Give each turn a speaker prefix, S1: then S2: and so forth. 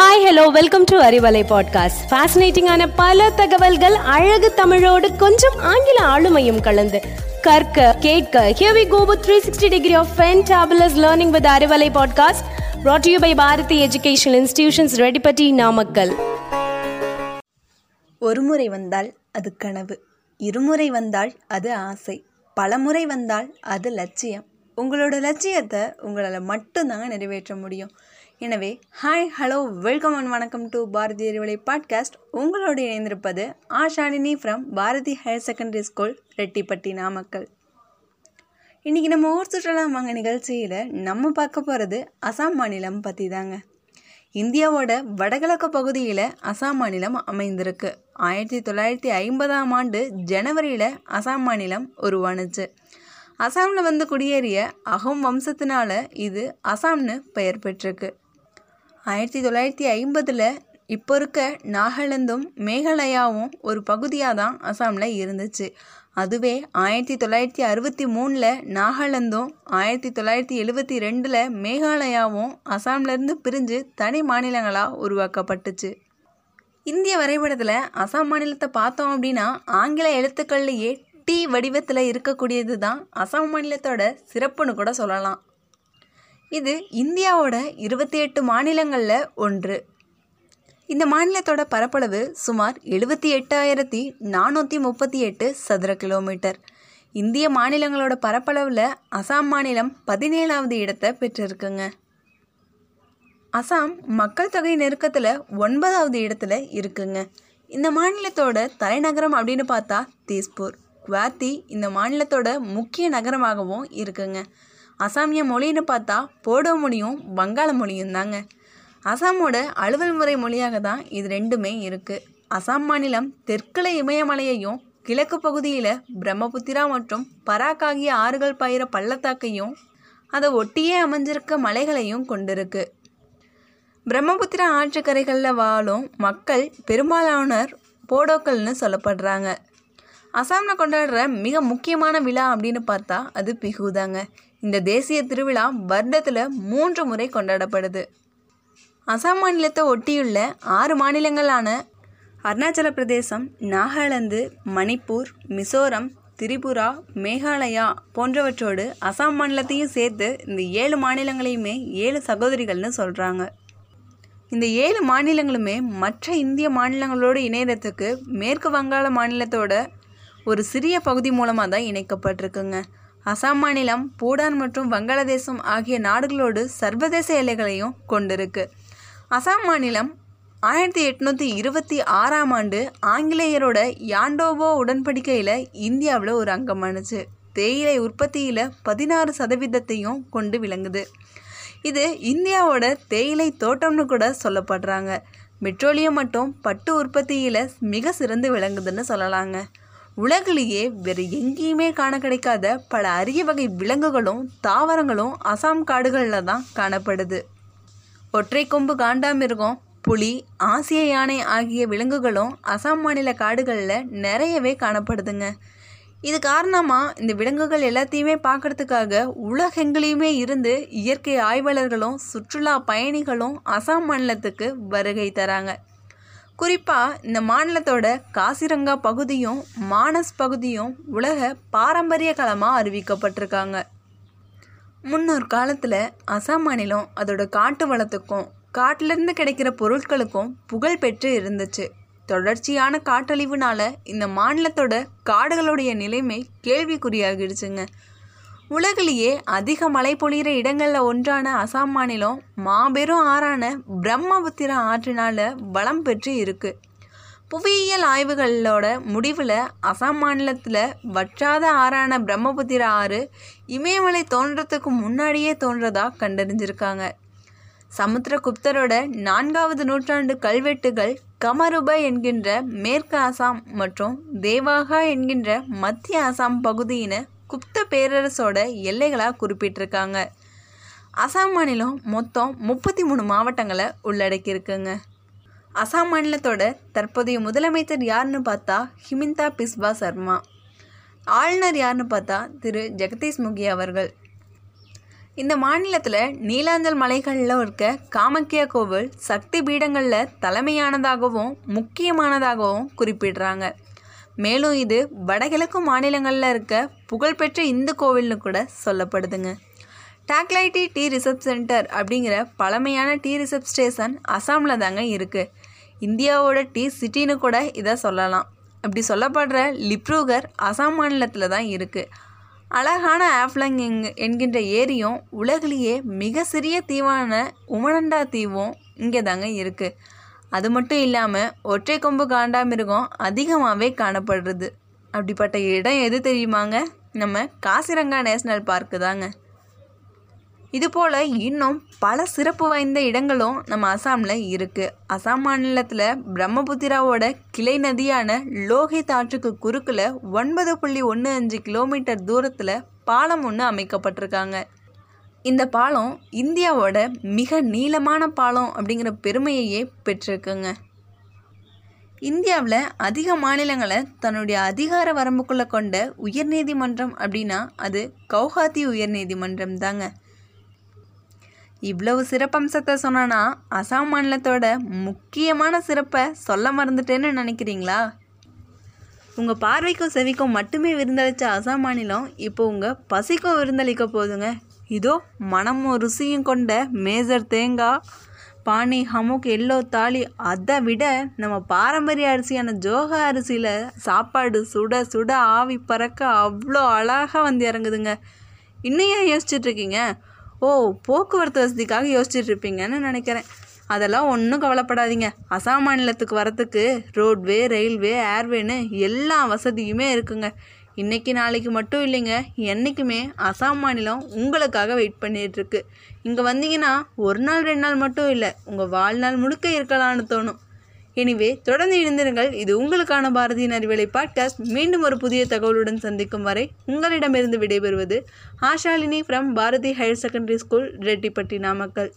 S1: Hi hello welcome to Arivalai podcast ஃபேசினேட்டிங்கான பல தகவல்கள் அழகு தமிழோடு கொஞ்சம் ஆங்கில ஆளுமையும் கலந்து. கற்க கேட்க here we go with 360 degree of fantabulous learning with Arivalai podcast brought to you by Bharathi educational institutions Reddipatti Namakkal
S2: ஒருமுறை வந்தால் அது கனவு இருமுறை வந்தால் அது ஆசை பலமுறை வந்தால் அது லட்சியம். உங்களோட லட்சியத்தை உங்களால் மட்டும்தாங்க நிறைவேற்ற முடியும். எனவே ஹாய் ஹலோ வெல்கம் அண்ட் வணக்கம் டு பாரதி அறிவலை பாட்காஸ்ட் உங்களோடு இணைந்திருப்பது Ashalini from Bharathi higher secondary school Rettipatti Namakkal. இன்றைக்கி நம்ம ஊர் சுற்றுலா வாங்க நிகழ்ச்சியில் நம்ம பார்க்க போகிறது அசாம் மாநிலம் பற்றி தாங்க இந்தியாவோட வடகிழக்கு பகுதியில் அசாம் மாநிலம் அமைந்திருக்கு. ஆயிரத்தி தொள்ளாயிரத்தி ஐம்பதாம் ஆண்டு ஜனவரியில் அசாம் மாநிலம் உருவானுச்சு. அசாமில் வந்து குடியேறிய அகம் வம்சத்தினால இது அசாம்னு பெயர் பெற்றிருக்கு. ஆயிரத்தி தொள்ளாயிரத்தி ஐம்பதில் இப்போ இருக்க நாகாலாந்தும் மேகாலயாவும் ஒரு பகுதியாக தான் அசாமில் இருந்துச்சு. அதுவே ஆயிரத்தி தொள்ளாயிரத்தி அறுபத்தி மூணில் நாகாலாந்தும் ஆயிரத்தி தொள்ளாயிரத்தி எழுபத்தி ரெண்டில் மேகாலயாவும் அசாம்லேருந்து பிரிஞ்சு தனி மாநிலங்களாக உருவாக்கப்பட்டுச்சு. இந்திய வரைபடத்தில் அசாம் மாநிலத்தை பார்த்தோம் அப்படின்னா ஆங்கில எழுத்துக்கள்லேயே டி வடிவத்தில் இருக்கக்கூடியது தான் அசாம் மாநிலத்தோட சிறப்புன்னு கூட சொல்லலாம். இது இந்தியாவோட இருபத்தி எட்டு மாநிலங்களில் ஒன்று. இந்த மாநிலத்தோட பரப்பளவு சுமார் எழுபத்தி எட்டாயிரத்தி நானூற்றி முப்பத்தி எட்டு சதுர கிலோமீட்டர். இந்திய மாநிலங்களோட பரப்பளவில் அசாம் மாநிலம் பதினேழாவது இடத்தை பெற்றிருக்குங்க. அசாம் மக்கள் தொகை நெருக்கத்தில் ஒன்பதாவது இடத்துல இருக்குங்க. இந்த மாநிலத்தோட தலைநகரம் அப்படின்னு பார்த்தா தேஸ்பூர். குவாத்தி இந்த மாநிலத்தோட முக்கிய நகரமாகவும் இருக்குங்க. அசாமிய மொழின்னு பார்த்தா போடோ மொழியும் வங்காள மொழியும் தாங்க. அசாமோட அலுவல் முறை மொழியாக தான் இது ரெண்டுமே இருக்குது அசாம் மாநிலம் தெற்குல இமயமலையையும் கிழக்கு பகுதியில் பிரம்மபுத்திரா மற்றும் பராக் ஆகிய ஆறுகள் பயிர பள்ளத்தாக்கையும் அதை ஒட்டியே அமைஞ்சிருக்க மலைகளையும் கொண்டிருக்கு. பிரம்மபுத்திரா ஆற்றுக்கரைகளில் வாழும் மக்கள் பெரும்பாலானோர் போடோக்கள்னு சொல்லப்படுறாங்க. அசாமில் கொண்டாடுற மிக முக்கியமான விழா அப்படின்னு பார்த்தா அது பிகு தாங்க. இந்த தேசிய திருவிழா வருடத்தில் மூன்று முறை கொண்டாடப்படுது. அசாம் மாநிலத்தை ஒட்டியுள்ள ஆறு மாநிலங்களான அருணாச்சல பிரதேசம் நாகாலாந்து மணிப்பூர் மிசோரம் திரிபுரா மேகாலயா போன்றவற்றோடு அசாம் மாநிலத்தையும் சேர்த்து இந்த ஏழு மாநிலங்களையுமே ஏழு சகோதரிகள்னு சொல்கிறாங்க இந்த ஏழு மாநிலங்களுமே மற்ற இந்திய மாநிலங்களோடு இணையறதுக்கு மேற்கு வங்காள மாநிலத்தோட ஒரு சிறிய பகுதி மூலமாக தான் இணைக்கப்பட்டிருக்குங்க. அசாம் மாநிலம் பூடான் மற்றும் வங்காளதேசம் ஆகிய நாடுகளோடு சர்வதேச எல்லைகளையும் கொண்டிருக்கு. அசாம் மாநிலம் ஆயிரத்தி எட்நூற்றி இருபத்தி ஆறாம் ஆண்டு ஆங்கிலேயரோட யாண்டோவோ உடன்படிக்கையில் இந்தியாவில் ஒரு அங்கமானுச்சு. தேயிலை உற்பத்தியில் பதினாறு சதவீதத்தையும் கொண்டு விளங்குது. இது இந்தியாவோட தேயிலை தோட்டம்னு கூட சொல்லப்படுறாங்க. பெட்ரோலியம் மட்டும் பட்டு உற்பத்தியில் மிக சிறந்து விளங்குதுன்னு சொல்லலாங்க. உலகிலேயே வேறு எங்கேயுமே காண கிடைக்காத பல அரிய வகை விலங்குகளும் தாவரங்களும் அசாம் காடுகளில் தான் காணப்படுது. ஒற்றை கொம்பு காண்டாமிருகம் புலி ஆசிய யானை ஆகிய விலங்குகளும் அசாம் மாநில காடுகளில் நிறையவே காணப்படுதுங்க. இது காரணமாக இந்த விலங்குகள் எல்லாத்தையுமே பார்க்கறதுக்காக உலகெங்கிலையுமே இருந்து இயற்கை ஆய்வாளர்களும் சுற்றுலா பயணிகளும் அசாம் மாநிலத்துக்கு வருகை தராங்க. குறிப்பாக இந்த மாநிலத்தோட காசிரங்கா பகுதியும் மானஸ் பகுதியும் உலக பாரம்பரிய களமாக அறிவிக்கப்பட்டிருக்காங்க. முன்னொரு காலத்தில் அசாம் மாநிலம் அதோட காட்டு வளத்துக்கும் காட்டிலிருந்து கிடைக்கிற பொருட்களுக்கும் புகழ் பெற்று இருந்துச்சு. தொடர்ச்சியான காட்டழிவுனால இந்த மாநிலத்தோட காடுகளுடைய நிலைமை கேள்விக்குறியாகிடுச்சுங்க. உலகிலேயே அதிக மழை பொழிகிற இடங்களில் ஒன்றான அசாம் மாநிலம் மாபெரும் ஆறான பிரம்மபுத்திரா ஆற்றினால் வளம் பெற்று இருக்கு. புவியியல் ஆய்வுகளோட முடிவில் அசாம் மாநிலத்தில் வற்றாத ஆறான பிரம்மபுத்திரா ஆறு இமயமலை தோன்றத்துக்கு முன்னாடியே தோன்றதாக கண்டறிஞ்சிருக்காங்க. சமுத்திரகுப்தரோட நான்காவது நூற்றாண்டு கல்வெட்டுகள் கமருப என்கின்ற மேற்கு அசாம் மற்றும் தேவாகா என்கின்ற மத்திய அசாம் பகுதியின குப்த பேரரசோட எல்லைகளாக குறிப்பிட்டிருக்காங்க. அசாம் மாநிலம் மொத்தம் முப்பத்தி மூணு மாவட்டங்களை உள்ளடக்கியிருக்குங்க. அசாம் மாநிலத்தோட தற்போதைய முதலமைச்சர் யாருன்னு பார்த்தா ஹிமிந்தா பிஸ்வா சர்மா. ஆளுநர் யாருன்னு பார்த்தா திரு. ஜெகதீஷ் முகி அவர்கள். இந்த மாநிலத்தில் நீலாஞ்சல் மலைகளில் இருக்க காமக்கியா கோவில் சக்தி பீடங்களில் தலைமையானதாகவும் முக்கியமானதாகவும் குறிப்பிடுறாங்க. மேலும் இது வடகிழக்கு மாநிலங்களில் இருக்க புகழ்பெற்ற இந்து கோவில்னு கூட சொல்லப்படுதுங்க. டாக்லைட்டி டீ ரிசர்ச் சென்டர் அப்படிங்கிற பழமையான டீ ரிசர்ச் ஸ்டேஷன் அசாமில் தாங்க இருக்குது இந்தியாவோட டீ சிட்டின்னு கூட இதை சொல்லலாம். அப்படி சொல்லப்படுற லிப்ரூகர் அசாம் மாநிலத்தில் தான் இருக்குது அழகான ஆஃப்லங் எங் என்கின்ற ஏரியும் உலகிலேயே மிக சிறிய தீவான உமனண்டா தீவும் இங்கே தாங்க இருக்குது அது மட்டும் இல்லாமல் ஒற்றை கொம்பு காண்டாமிருகம் அதிகமாகவே காணப்படுறது. அப்படிப்பட்ட இடம் எது தெரியுமாங்க? நம்ம காசிரங்கா நேஷ்னல் பார்க்கு தாங்க. இது போல் இன்னும் பல சிறப்பு வாய்ந்த இடங்களும் நம்ம அசாமில் இருக்குது அசாம் மாநிலத்தில் பிரம்மபுத்திராவோட கிளை நதியான லோஹித் ஆற்றுக்கு குறுக்கில் ஒன்பது புள்ளி ஒன்று அஞ்சு கிலோமீட்டர் தூரத்தில் பாலம் ஒன்று அமைக்கப்பட்டிருக்காங்க. இந்த பாலம் இந்தியாவோட மிக நீளமான பாலம் அப்படிங்கிற பெருமையையே பெற்றிருக்குங்க. இந்தியாவில் அதிக மாநிலங்களை தன்னுடைய அதிகார வரம்புக்குள்ளே கொண்ட உயர்நீதிமன்றம் அப்படின்னா அது கவுஹாத்தி உயர்நீதிமன்றம் தாங்க. இவ்வளவு சிறப்பம்சத்தை சொன்னனா அசாம் மாநிலத்தோட முக்கியமான சிறப்பை சொல்ல மறந்துட்டேன்னு நினைக்கிறீங்களா? உங்கள் பார்வைக்கும் செவிக்கும் மட்டுமே விருந்தளித்த அசாம் மாநிலம் இப்போ உங்கள் பசிக்கும் விருந்தளிக்க போதுங்க இதோ மனமும் ருசியும் கொண்ட மேஜர் தேங்காய் பானி ஹமுக் எல்லோ தாலி அதை விட நம்ம பாரம்பரிய அரிசியான ஜோகா அரிசியில் சாப்பாடு சுட சுட ஆவி பறக்க அவ்வளோ அழகாக வந்து இறங்குதுங்க. இன்னும் ஏன் யோசிச்சுட்ருக்கீங்க ஓ போக்குவரத்து வசதிக்காக யோசிச்சுட்ருப்பீங்கன்னு நினைக்கிறேன். அதெல்லாம் ஒன்றும் கவலைப்படாதீங்க. அசாம் மாநிலத்துக்கு வரத்துக்கு ரோட்வே ரயில்வே ஏர்வேன்னு எல்லா வசதியுமே இருக்குங்க. இன்றைக்கி நாளைக்கு மட்டும் இல்லைங்க என்றைக்குமே அசாம் மாநிலம் உங்களுக்காக வெயிட் பண்ணிகிட்ருக்கு இங்கே வந்தீங்கன்னா ஒரு நாள் ரெண்டு நாள் மட்டும் இல்லை உங்கள் வாழ்நாள் முழுக்க இருக்கலாம்னு தோணும். எனிவே தொடர்ந்து இணைந்திருங்கள். இது உங்களுக்கான பாரதியின் அறிவியலை பாட்காஸ்ட் மீண்டும் ஒரு புதிய தகவலுடன் சந்திக்கும் வரை உங்களிடமிருந்து விடைபெறுவது Ashalini from Bharathi higher secondary school Rettipatti Namakkal.